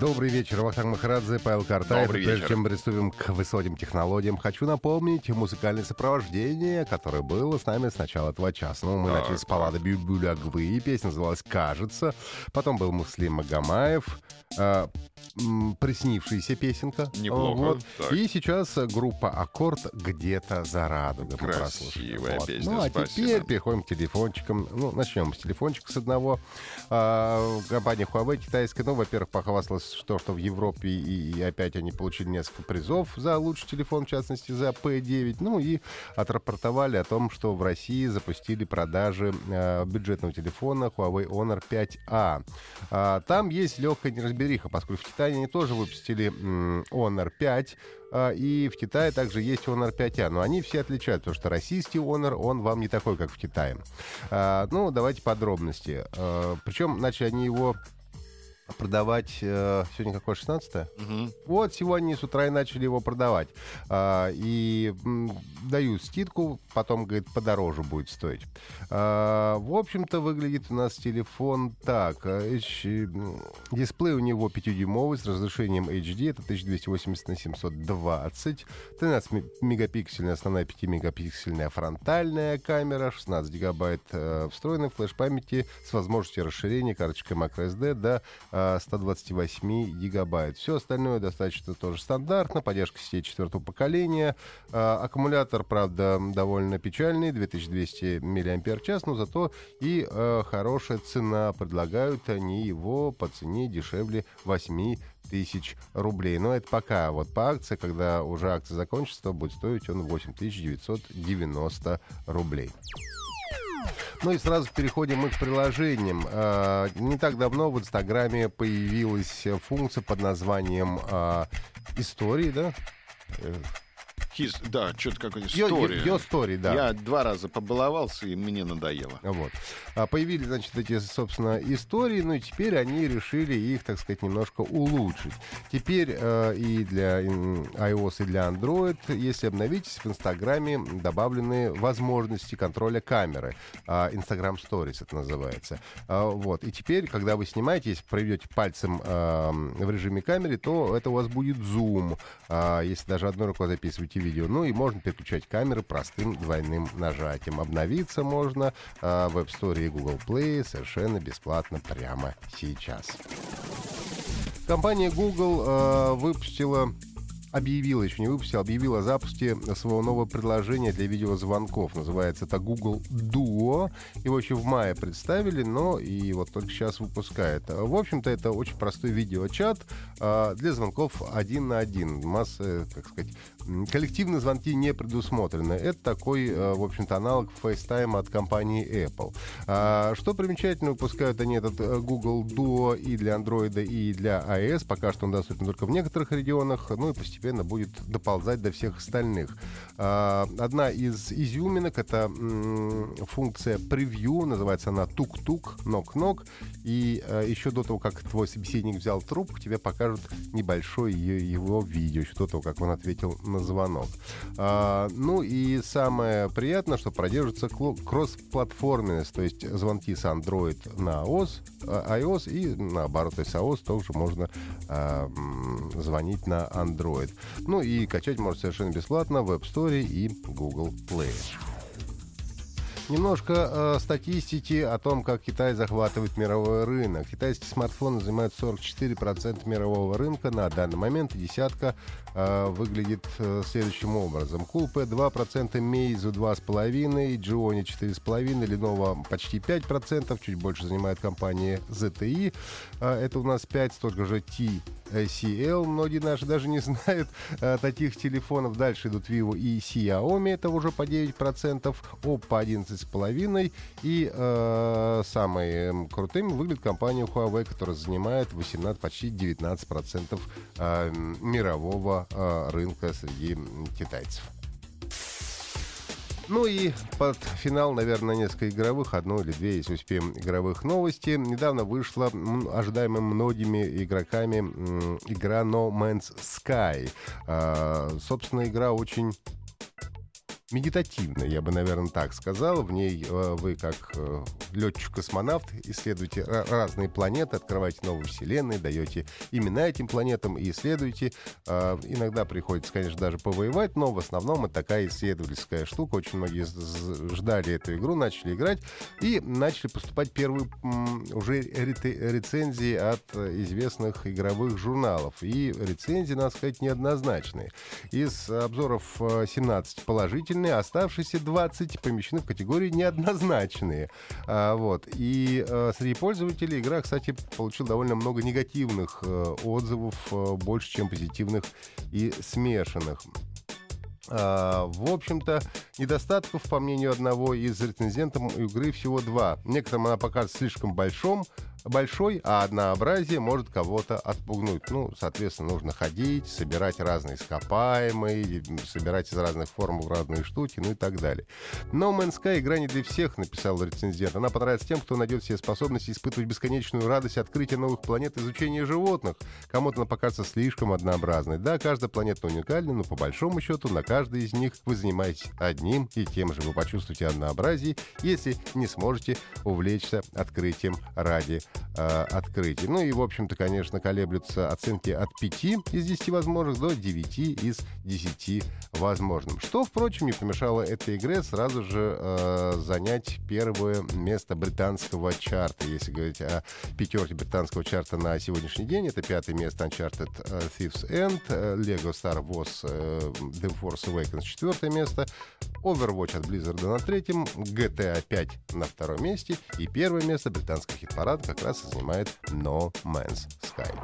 Добрый вечер, Вахтанг Махарадзе, Павел Картаев. Добрый Прежде вечер. чем приступим к высоким технологиям, хочу напомнить музыкальное сопровождение, которое было с нами с начала этого часа. Ну, мы Так, начали с баллады Бюлягвы, песня называлась «Кажется». Потом был Муслим Магомаев, э, приснившаяся песенка. Неплохо, Вот. так. И сейчас э, группа «Аккорд» где-то за радугой. Красивая прослушали. песня, Ну, а спасибо. теперь переходим к телефончикам. Ну, начнем с телефончика с одного. А, компания Huawei китайская, ну, во-первых, похвасталась, что, что в Европе и, и опять они получили несколько призов за лучший телефон, в частности, за P9. Ну, и отрапортовали о том, что в России запустили продажи э, бюджетного телефона Huawei Honor 5A. А, там есть легкая неразбериха, поскольку в Китае они тоже выпустили м, Honor 5, а, и в Китае также есть Honor 5A, но они все отличаются, потому что российский Honor, он вам не такой, как в Китае. А, ну, давайте подробности. А, причем начали они его продавать... э, сегодня какое, 16 Мгм. вот сегодня с утра и начали его продавать. А, и м, дают скидку, потом, говорит, подороже будет стоить. А, в общем-то, выглядит у нас телефон так. а, H- дисплей у него 5-дюймовый с разрешением HD, это 1280 на 720. 13 ми- мегапиксельная основная 5-мегапиксельная фронтальная камера, 16 гигабайт э, встроенной флеш-памяти с возможностью расширения карточкой microSD до э, 128 гигабайт. Все остальное достаточно тоже стандартно. Поддержка сетей четвертого поколения. Э, аккумулятор, правда, довольно печальный, 2200 мАч, но зато и э, хорошая цена. Предлагают они его по цене дешевле 8 тысяч рублей. Но это пока. Вот по акции, когда уже акция закончится, будет стоить он 8990 рублей. Ну и сразу переходим мы к приложениям. А, Не так давно в Инстаграме появилась э, функция под названием а, «Истории», да? Э, Хис, да, что-то Your- история. Your Story, да. Я два раза побаловался, и мне надоело. Вот. А Появились, значит, эти, собственно, истории, ну и теперь они решили их, так сказать, немножко улучшить. Теперь э, и для iOS, и для Android, если обновитесь, в Инстаграме добавлены возможности контроля камеры. А, Instagram Stories это называется. А, Вот. И теперь, когда вы снимаете, если проведете пальцем э, в режиме камеры, то это у вас будет зум, а, если даже одной рукой записываете видео. Ну и можно переключать камеры простым двойным нажатием. Обновиться можно а, в App Store и Google Play совершенно бесплатно прямо сейчас. Компания Google э, выпустила объявила, еще не выпустила, объявила о запуске своего нового предложения для видеозвонков. Называется это Google Duo. Его еще в мае представили, но и вот только сейчас выпускает. В общем-то, это очень простой видеочат э, для звонков один на один. Масса, как сказать, коллективные звонки не предусмотрены. Это такой, э, в общем-то, аналог FaceTime от компании Apple. А, Что примечательно, выпускают они этот э, Google Duo и для Android, и для iOS. Пока что он доступен только в некоторых регионах, ну и постепенно будет доползать до всех остальных. А, Одна из изюминок — это функция превью, называется она тук-тук, нок-нок. И э, еще до того, как твой собеседник взял трубку, тебе покажут небольшое его видео, еще до того, как он ответил на звонок. А, ну и самое приятное, что продержится кросс-платформенность, то есть звонки с Android на iOS, а, iOS и наоборот, то есть iOS тоже можно а, звонить на Android. Ну и качать можно совершенно бесплатно в App Store и Google Play. Немножко э, статистики о том, как Китай захватывает мировой рынок. Китайские смартфоны занимают 44% мирового рынка на данный момент. Десятка э, выглядит э, следующим образом. Coolpad 2%, Meizu 2,5%, Gionee 4,5%, Lenovo почти 5%, чуть больше занимает компания ZTE. Э, это у нас 5, столько же TCL. Многие наши даже не знают э, таких телефонов. Дальше идут Vivo и Xiaomi, это уже по 9%, Oppo 11,5%. И э, самыми крутыми выглядит компания Huawei, которая занимает 18, почти 19% э, мирового э, рынка среди китайцев. Ну и под финал, наверное, несколько игровых, одну или две, если успеем, игровых новости. Недавно вышла ожидаемая многими игроками игра No Man's Sky. А, собственно, игра очень медитативно, я бы, наверное, так сказал. В ней э, вы, как э, летчик-космонавт, исследуете ra- разные планеты, открываете новые вселенные, даете имена этим планетам и исследуете. Э, иногда приходится, конечно, даже повоевать, но в основном это такая исследовательская штука. Очень многие ждали эту игру, начали играть и начали поступать первые м, уже рецензии от э, известных игровых журналов. И рецензии, надо сказать, неоднозначные. Из обзоров э, 17 положительные, оставшиеся 20 помещены в категории неоднозначные. А, вот. И э, среди пользователей игра, кстати, получила довольно много негативных э, отзывов, э, больше, чем позитивных и смешанных. А, в общем-то, недостатков, по мнению одного из рецензентов, у игры всего два. Некоторым она покажется слишком большом, большой, а однообразие может кого-то отпугнуть. Ну, соответственно, нужно ходить, собирать разные ископаемые, собирать из разных форм разные штуки, ну и так далее. No Man's Sky игра не для всех, написал рецензент. Она понравится тем, кто найдет все способности испытывать бесконечную радость открытия новых планет, изучения животных. Кому-то она покажется слишком однообразной. Да, каждая планета уникальна, но по большому счету на каждой из них вы занимаетесь одним и тем же. Вы почувствуете однообразие, если не сможете увлечься открытием ради открытий. Ну и, в общем-то, конечно, колеблются оценки от 5 из 10 возможных до 9 из 10 возможным. Что, впрочем, не помешало этой игре сразу же э, занять первое место британского чарта. Если говорить о пятерке британского чарта на сегодняшний день, это пятое место Uncharted э, Thieves End, э, Lego Star Wars э, The Force Awakens четвертое место, Overwatch от Blizzard на третьем, GTA 5 на втором месте и первое место британского хит-парада как раз и занимает No Man's Sky.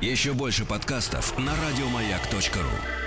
Еще больше подкастов на радиомаяк.ру.